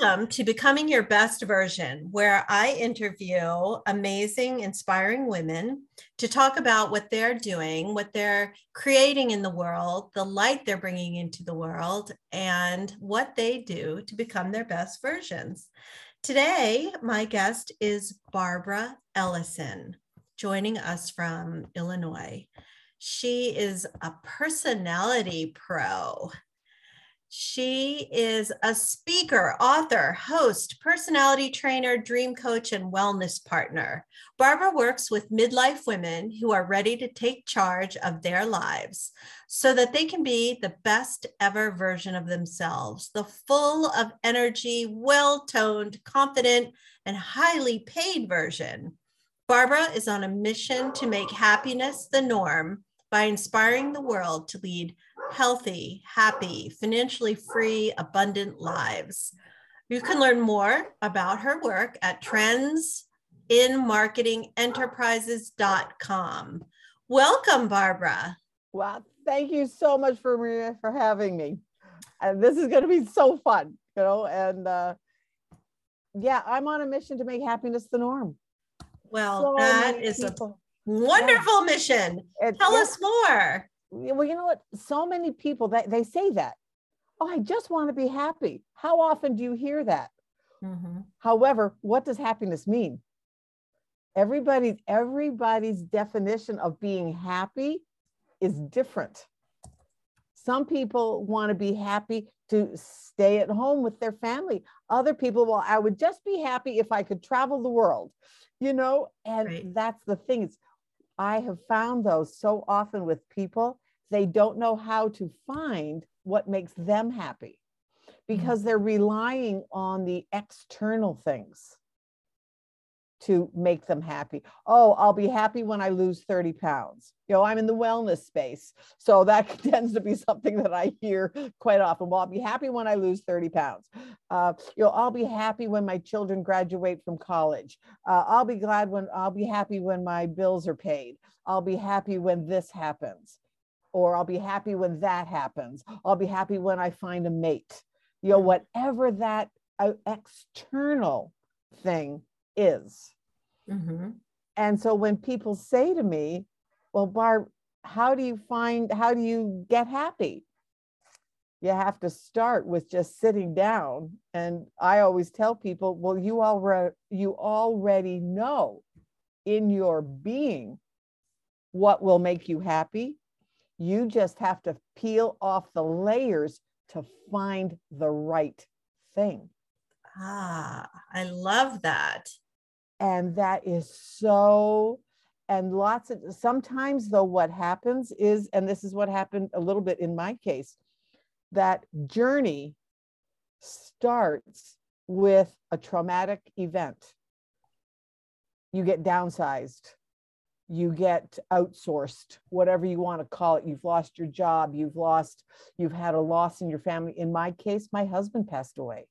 Welcome to Becoming Your Best Version, where I interview amazing, inspiring women to talk about what they're doing, what they're creating in the world, the light they're bringing into the world, and what they do to become their best versions. Today, my guest is Barbara Ellison, joining us from Illinois. She is a personality pro she is a speaker, author, host, personality trainer, dream coach, and wellness partner. Barbara works with midlife women who are ready to take charge of their lives so that they can be the best ever version of themselves, the full of energy, well toned, confident, and highly paid version. Barbara is on a mission to make happiness the norm by inspiring the world to lead healthy, happy, financially free, abundant lives. You can learn more about her work at trendsinmarketingenterprises.com. Welcome, Barbara. Wow. thank you so much for Maria for having me. And this is going to be so fun, you know, and uh, yeah, I'm on a mission to make happiness the norm. Well, so that is people. a wonderful yeah. mission. It, Tell yeah. us more well, you know what? So many people that they say that. Oh, I just want to be happy. How often do you hear that? Mm-hmm. However, what does happiness mean? Everybody's everybody's definition of being happy is different. Some people want to be happy to stay at home with their family. Other people, well, I would just be happy if I could travel the world, you know, and right. that's the thing. It's I have found those so often with people, they don't know how to find what makes them happy mm. because they're relying on the external things to make them happy. Oh, I'll be happy when I lose 30 pounds. You know, I'm in the wellness space. So that tends to be something that I hear quite often. Well, I'll be happy when I lose 30 pounds. Uh, you know, I'll be happy when my children graduate from college. Uh, I'll be glad when I'll be happy when my bills are paid. I'll be happy when this happens. Or I'll be happy when that happens. I'll be happy when I find a mate. You know, whatever that uh, external thing is. Mm-hmm. And so when people say to me, well, Barb, how do you find, how do you get happy? You have to start with just sitting down. And I always tell people, well, you already, you already know in your being what will make you happy. You just have to peel off the layers to find the right thing. Ah, I love that. And that is so, and lots of, sometimes though, what happens is, and this is what happened a little bit in my case, that journey starts with a traumatic event. You get downsized, you get outsourced, whatever you want to call it. You've lost your job, you've lost, you've had a loss in your family. In my case, my husband passed away.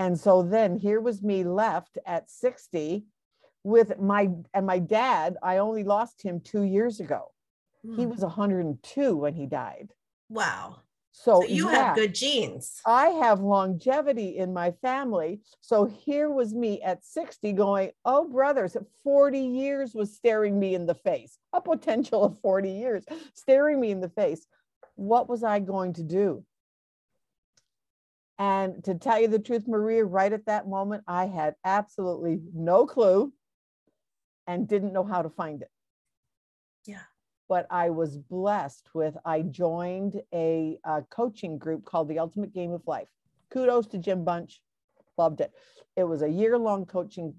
And so then here was me left at 60 with my and my dad, I only lost him 2 years ago. Hmm. He was 102 when he died. Wow. So, so you yeah, have good genes. I have longevity in my family. So here was me at 60 going, oh, brothers, 40 years was staring me in the face, a potential of 40 years staring me in the face. What was I going to do? And to tell you the truth, Maria, right at that moment, I had absolutely no clue and didn't know how to find it. Yeah. But I was blessed with, I joined a, a coaching group called the Ultimate Game of Life. Kudos to Jim Bunch. Loved it. It was a year long coaching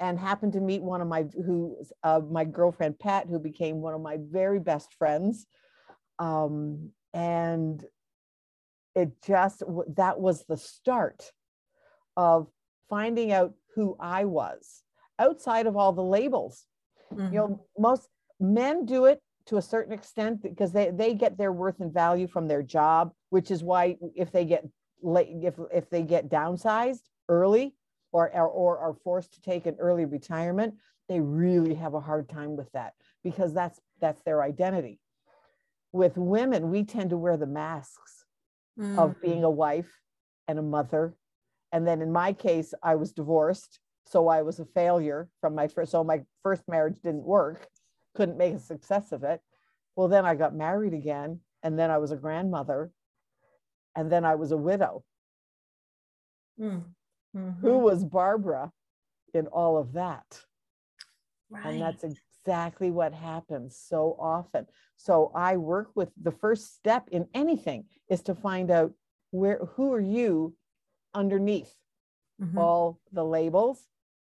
and happened to meet one of my who uh, my girlfriend Pat, who became one of my very best friends. Um, and it just that was the start of finding out who I was outside of all the labels. Mm-hmm. You know, mm-hmm. most men do it to a certain extent because they, they get their worth and value from their job, which is why if they get late, if, if they get downsized early or, or, or are forced to take an early retirement, they really have a hard time with that because that's that's their identity. With women, we tend to wear the masks mm-hmm. of being a wife, and a mother. And then in my case, I was divorced. So I was a failure from my first, so my first marriage didn't work, couldn't make a success of it. Well, then I got married again. And then I was a grandmother. And then I was a widow. Mm. Mm-hmm. Who was Barbara in all of that? Right. And that's exactly what happens so often. So I work with the first step in anything is to find out where who are you underneath mm-hmm. all the labels,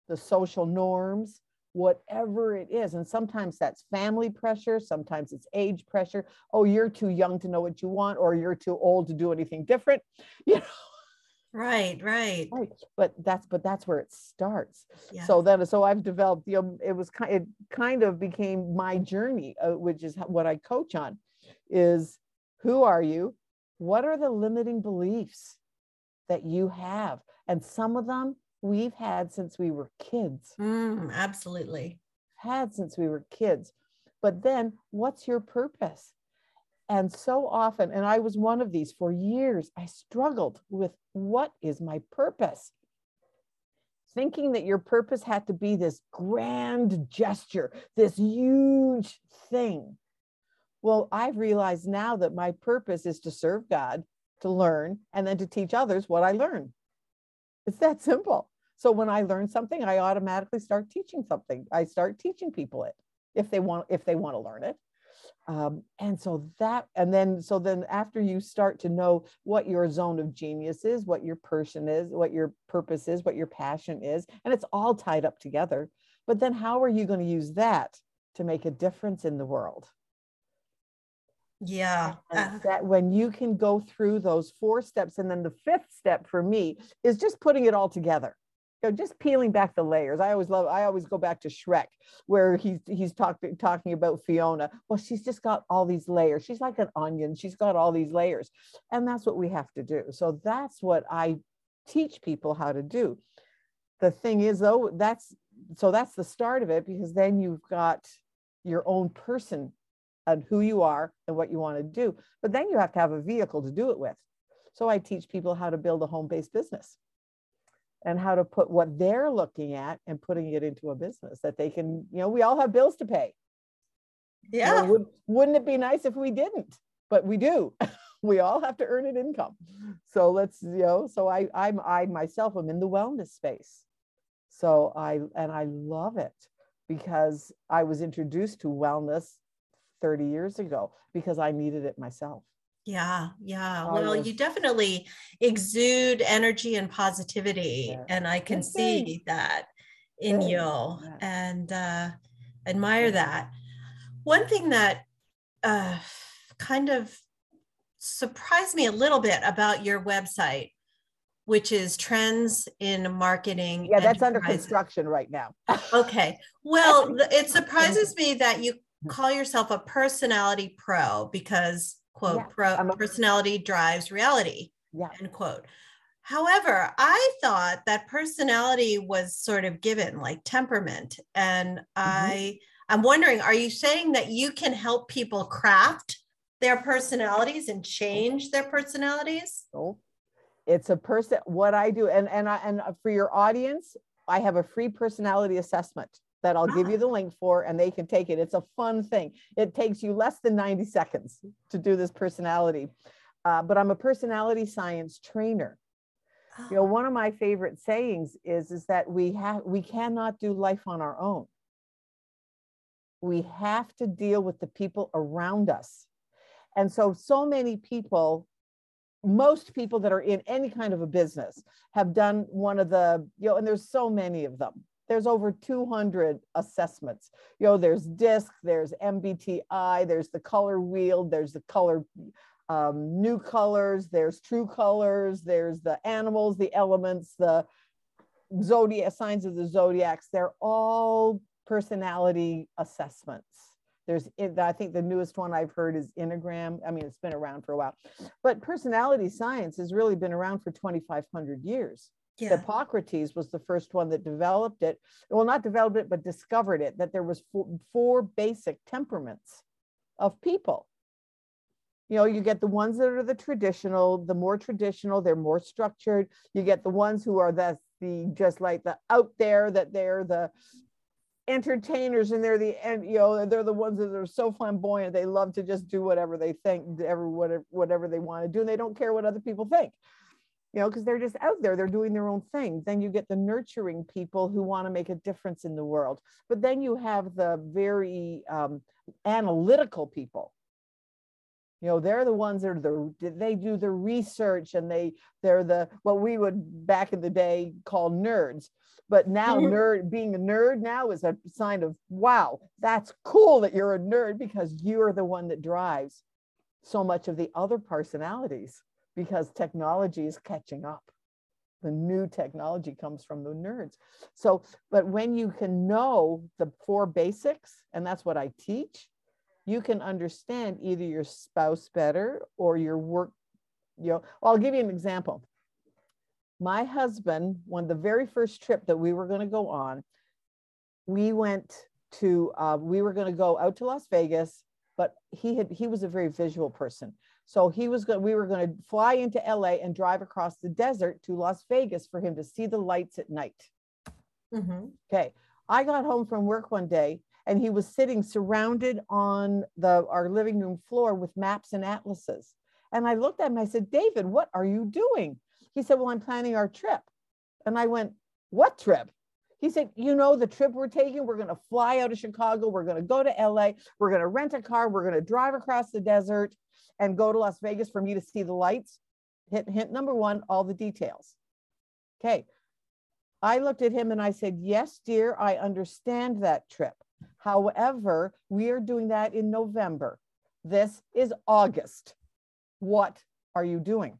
the social norms, whatever it is. And sometimes that's family pressure, sometimes it's age pressure. Oh, you're too young to know what you want, or you're too old to do anything different. You know, right right. Right but that's but that's where it starts. Yeah. so then so i've developed you know it was kind it kind of became my journey uh, which is what i coach on is who are you? What are the limiting beliefs that you have? And some of them we've had since we were kids. Mm, absolutely. Had since we were kids. But then what's your purpose and so often, and I was one of these for years, I struggled with what is my purpose? Thinking that your purpose had to be this grand gesture, this huge thing. Well, I've realized now that my purpose is to serve God, to learn, and then to teach others what I learn. It's that simple. So when I learn something, I automatically start teaching something. I start teaching people it if they want if they want to learn it um, and so that and then so then after you start to know what your zone of genius is what your person is what your purpose is what your passion is and it's all tied up together but then how are you going to use that to make a difference in the world? Yeah uh, that when you can go through those four steps and then the fifth step for me is just putting it all together know, just peeling back the layers. I always love, I always go back to Shrek where he's he's talking talking about Fiona. Well, she's just got all these layers. She's like an onion. She's got all these layers. And that's what we have to do. So that's what I teach people how to do. The thing is though, that's so that's the start of it because then you've got your own person and who you are and what you want to do. But then you have to have a vehicle to do it with. So I teach people how to build a home-based business and how to put what they're looking at and putting it into a business that they can, you know, we all have bills to pay. Yeah. would, wouldn't it be nice if we didn't? But we do. we all have to earn an income. So let's, you know, so I I'm I myself am in the wellness space. So I and I love it because I was introduced to wellness 30 years ago because I needed it myself. Yeah, yeah. well, you definitely exude energy and positivity, yeah. and I can see that in you yeah. and uh, admire that. One thing that uh, kind of surprised me a little bit about your website, which is Trends in Marketing. Yeah, that's under construction right now. okay. Well, it surprises me that you call yourself a personality pro because quote yeah, pro, personality drives reality yeah. end quote however i thought that personality was sort of given like temperament and mm-hmm. i i'm wondering are you saying that you can help people craft their personalities and change their personalities oh it's a person what i do and and I, and for your audience i have a free personality assessment that I'll give you ah. the link for and they can take it. It's a fun thing. It takes you less than 90 seconds to do this personality. Uh, but I'm a personality science trainer. You know, one of my favorite sayings is, is that we have we cannot do life on our own. We have to deal with the people around us. And so so many people most people that are in any kind of a business have done one of the you know and there's so many of them there's over 200 assessments. You know, there's DISC, there's MBTI, there's the color wheel, there's the color um, new colors, there's true colors, there's the animals, the elements, the zodiac signs of the zodiacs. They're all personality assessments. There's, I think the newest one I've heard is Enneagram. I mean, it's been around for a while, but personality science has really been around for 2,500 years yeah. Hippocrates was the first one that developed it. Well, not developed it, but discovered it, that there was four, four basic temperaments of people. you know you get the ones that are the traditional the more traditional they're more structured you get the ones who are the the just like the out there that they're the entertainers and they're the and you know they're the ones that are so flamboyant they love to just do whatever they think whatever whatever they want to do and they don't care what other people think you know because they're just out there they're doing their own thing. Then you get the nurturing people who want to make a difference in the world. But then you have the very um, analytical people. You know they're the ones that are the they do the research and they they're the what we would back in the day call nerds. But now mm-hmm. nerd being a nerd now is a sign of wow that's cool that you're a nerd because you're the one that drives so much of the other personalities because technology is catching up. The new technology comes from the nerds. So but when you can know the four basics and that's what i teach you can understand either your spouse better or your work you know well, i'll give you an example. My husband when the very first trip that we were going to go on we went to uh, we were going to go out to las vegas but he had he was a very visual person so he was going we were going to fly into la and drive across the desert to las vegas for him to see the lights at night mm-hmm. okay i got home from work one day and he was sitting surrounded on the our living room floor with maps and atlases. And I looked at him, I said, David, what are you doing? He said, Well, I'm planning our trip. And I went, What trip? He said, You know, the trip we're taking, we're going to fly out of Chicago. We're going to go to LA. We're going to rent a car. We're going to drive across the desert and go to Las Vegas for me to see the lights. Hint, hint number one, all the details. Okay. I looked at him and I said, Yes, dear, I understand that trip. However, we are doing that in November. This is August. What are you doing?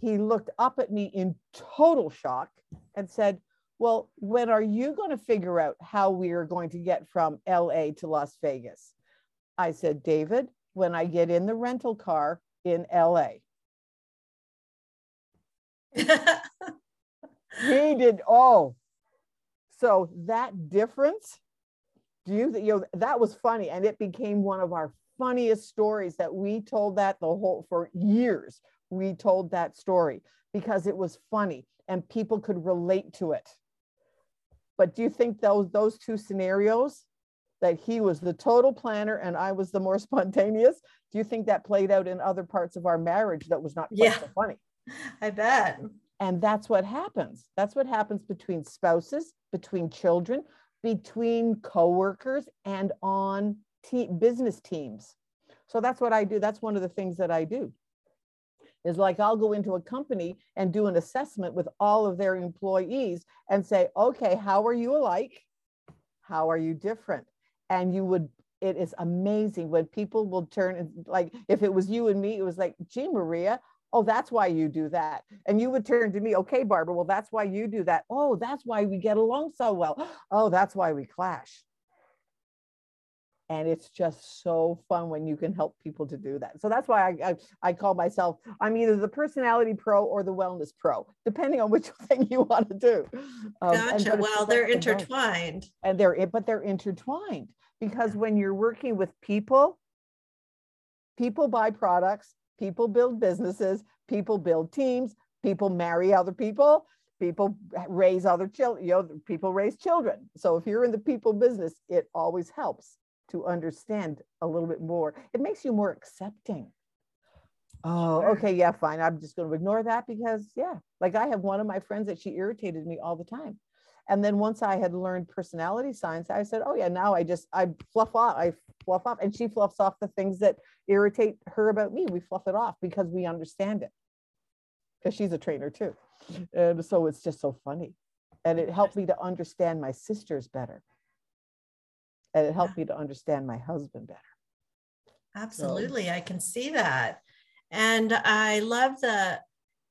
He looked up at me in total shock and said, Well, when are you going to figure out how we are going to get from LA to Las Vegas? I said, David, when I get in the rental car in LA. he did, oh, so that difference, do you, you know, that was funny. And it became one of our funniest stories that we told that the whole, for years, we told that story because it was funny and people could relate to it. But do you think those, those two scenarios, that he was the total planner and I was the more spontaneous, do you think that played out in other parts of our marriage that was not quite yeah, so funny? I bet. And that's what happens. That's what happens between spouses, between children, between coworkers, and on te- business teams. So that's what I do. That's one of the things that I do. Is like I'll go into a company and do an assessment with all of their employees and say, okay, how are you alike? How are you different? And you would it is amazing when people will turn like if it was you and me it was like gee maria oh that's why you do that and you would turn to me okay barbara well that's why you do that oh that's why we get along so well oh that's why we clash and it's just so fun when you can help people to do that. So that's why I, I, I call myself i'm either the personality pro or the wellness pro depending on which thing you want to do. Um, gotcha. well they're intertwined. And they're but they're intertwined because when you're working with people people buy products people build businesses, people build teams, people marry other people, people raise other children, you know, people raise children. So if you're in the people business, it always helps to understand a little bit more. It makes you more accepting. Oh, okay, yeah, fine. I'm just going to ignore that because, yeah, like I have one of my friends that she irritated me all the time. And then once I had learned personality science, I said, oh, yeah, now I just, I fluff off, I fluff off. And she fluffs off the things that irritate her about me. We fluff it off because we understand it. Because she's a trainer too. And so it's just so funny. And it helped me to understand my sisters better. And it helped me to understand my husband better. Absolutely. So, I can see that. And I love the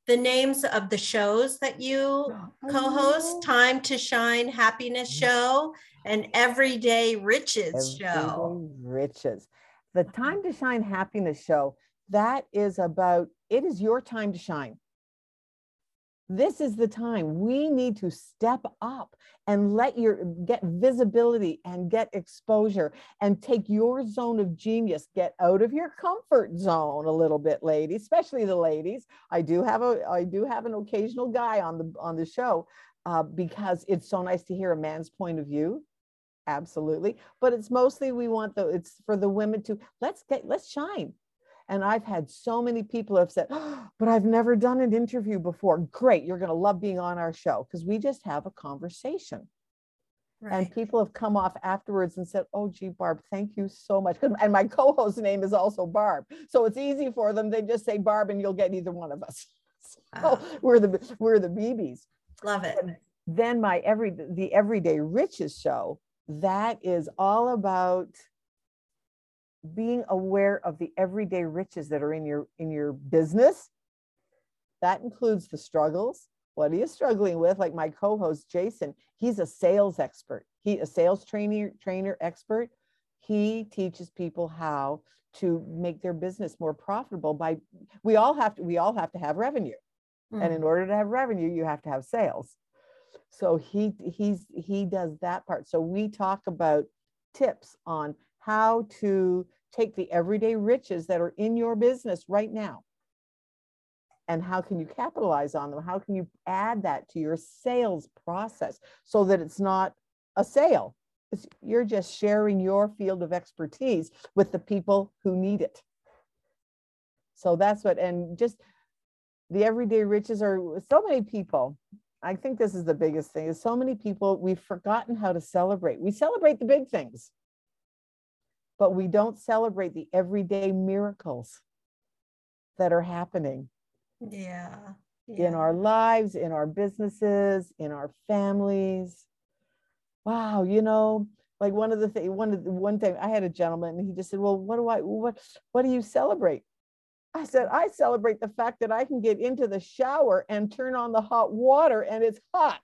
the names of the shows that you oh, co-host time to shine happiness mm-hmm. show and everyday riches everyday show riches the mm-hmm. time to shine happiness show that is about it is your time to shine this is the time. We need to step up and let your get visibility and get exposure and take your zone of genius. Get out of your comfort zone a little bit ladies especially the ladies. I do have a i do have an occasional guy on the on the show uh, because it's so nice to hear a man's point of view. Absolutely. But it's mostly we want the it's for the women to let's get let's shine and I've had so many people have said, oh, but I've never done an interview before. Great. You're going to love being on our show because we just have a conversation. Right. And people have come off afterwards and said, Oh, gee, Barb, thank you so much. And my co host name is also Barb. So it's easy for them. They just say Barb and you'll get either one of us. So wow. we're the we're the BBs. Love it. And then my every the everyday riches show, that is all about being aware of the everyday riches that are in your in your business that includes the struggles. What are you struggling with? Like my co-host jason he's a sales expert. He a sales trainer trainer expert. He teaches people how to make their business more profitable by we all have to we all have to have revenue. Mm. and in mm. order to have revenue you have to have sales. So he he's he does that part. So we talk about tips on how to take the everyday riches that are in your business right now. And how can you capitalize on them? How can you add that to your sales process so that it's not a sale? It's, you're just sharing your field of expertise with the people who need it. So that's what and just the everyday riches are so many people i think this is the biggest thing is so many people we've forgotten how to celebrate. We celebrate the big things but we don't celebrate the everyday miracles that are happening. Yeah. yeah. In our lives, in our businesses, in our families. Wow, you know, like one of the things, one of the one time I had a gentleman and he just said, Well, what do I what what do you celebrate? I said, I celebrate the fact that I can get into the shower and turn on the hot water and it's hot.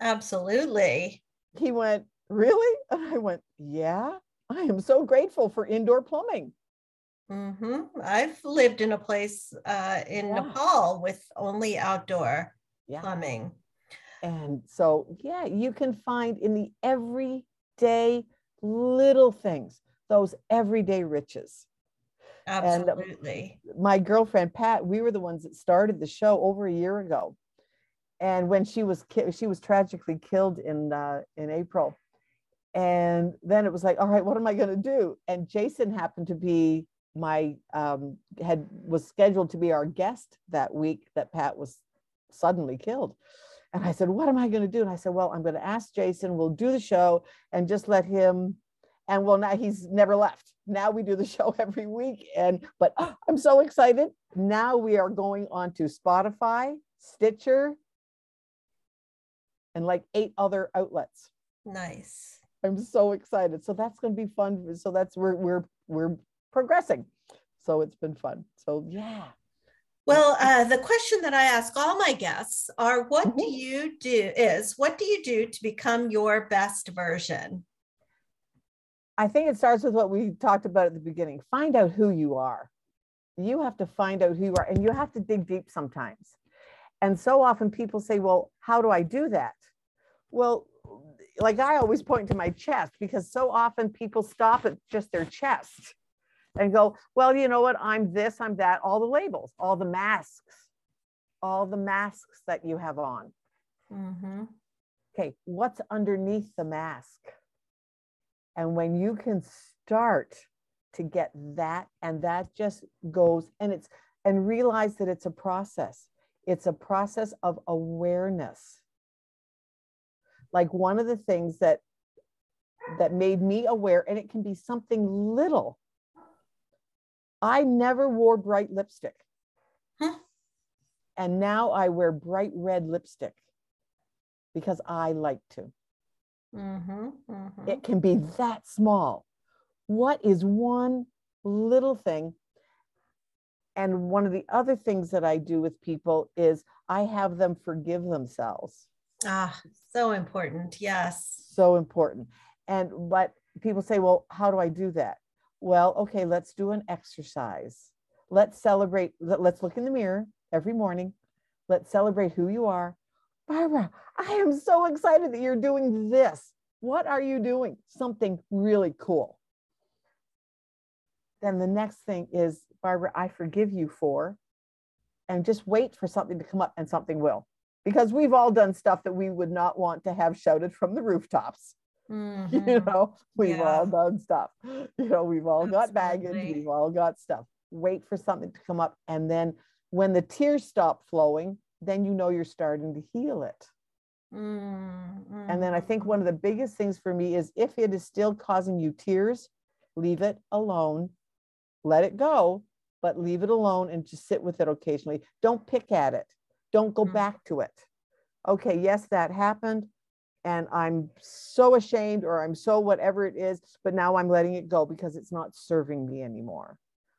Absolutely. He went, Really? And I went, Yeah. I am so grateful for indoor plumbing. Mm-hmm. I've lived in a place uh, in yeah. Nepal with only outdoor yeah. plumbing. And so, yeah, you can find in the everyday little things, those everyday riches. Absolutely. And my girlfriend Pat, we were the ones that started the show over a year ago. And when she was ki- she was tragically killed in uh, in April, and then it was like all right what am i going to do? And jason happened to be my um, had was scheduled to be our guest that week that pat was suddenly killed. And i said what am i going to do? And i said well i'm going to ask jason. We'll do the show and just let him and well now he's never left. Now we do the show every week and but oh, i'm so excited. Now we are going on to spotify stitcher and like eight other outlets. Nice I'm so excited. So that's going to be fun. So that's we're we're we're progressing. So it's been fun. So yeah. Well, uh, the question that I ask all my guests are what mm-hmm. do you do is what do you do to become your best version? I think it starts with what we talked about at the beginning. Find out who you are. You have to find out who you are and you have to dig deep sometimes. And so often people say, well, how do I do that? Well, like I always point to my chest because so often people stop at just their chest and go, well, you know what? I'm this, I'm that, all the labels, all the masks, all the masks that you have on. Mm-hmm. Okay, what's underneath the mask? And when you can start to get that, and that just goes and it's, and realize that it's a process. It's a process of awareness like one of the things that that made me aware and it can be something little i never wore bright lipstick. Huh? and now i wear bright red lipstick because i like to. Mm-hmm, mm-hmm. it can be that small. What is one little thing? And one of the other things that i do with people is i have them forgive themselves Ah, so important. Yes. So important. And but people say, well, how do I do that? Well, okay, let's do an exercise. Let's celebrate. Let's look in the mirror every morning. Let's celebrate who you are. Barbara, I am so excited that you're doing this. What are you doing? Something really cool. Then the next thing is, Barbara, I forgive you for, and just wait for something to come up and something will. Because we've all done stuff that we would not want to have shouted from the rooftops. Mm-hmm. You know, we've yeah. all done stuff. You know, we've all Absolutely. got baggage, we've all got stuff. Wait for something to come up. And then when the tears stop flowing, then you know you're starting to heal it. Mm-hmm. And then I think one of the biggest things for me is if it is still causing you tears, leave it alone, let it go, but leave it alone and just sit with it occasionally. Don't pick at it, don't go mm-hmm. back to it. Okay, yes, that happened and I'm so ashamed or I'm so whatever it is, but now I'm letting it go because it's not serving me anymore.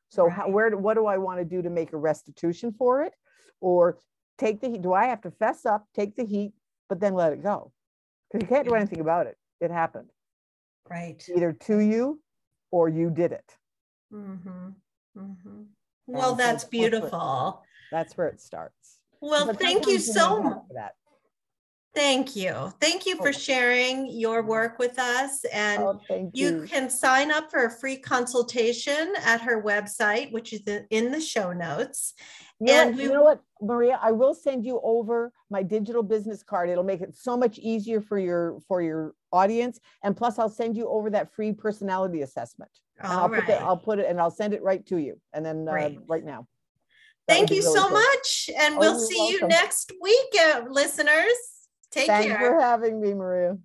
So right. how, where what do I want to do to make a restitution for it or take the heat? Do I have to fess up, take the heat, but then let it go? Because you can't do anything about it. It happened. Right. Either to you or you did it. Mm-hmm. Mm-hmm. Well, that's beautiful. That's where it starts. Well, thank you so much. Thank you. Thank you for oh. sharing your work with us. And oh, you. you. can sign up for a free consultation at her website, which is in the show notes. You know, and you know what, Maria, I will send you over my digital business card. It'll make it so much easier for your for your audience. And plus I'll send you over that free personality assessment. And I'll right. put that, I'll put it and I'll send it right to you. And then uh, right now. Thank you really so much. And oh, we'll see welcome. you next week, uh, listeners. Take care. Thanks for having me, Maria.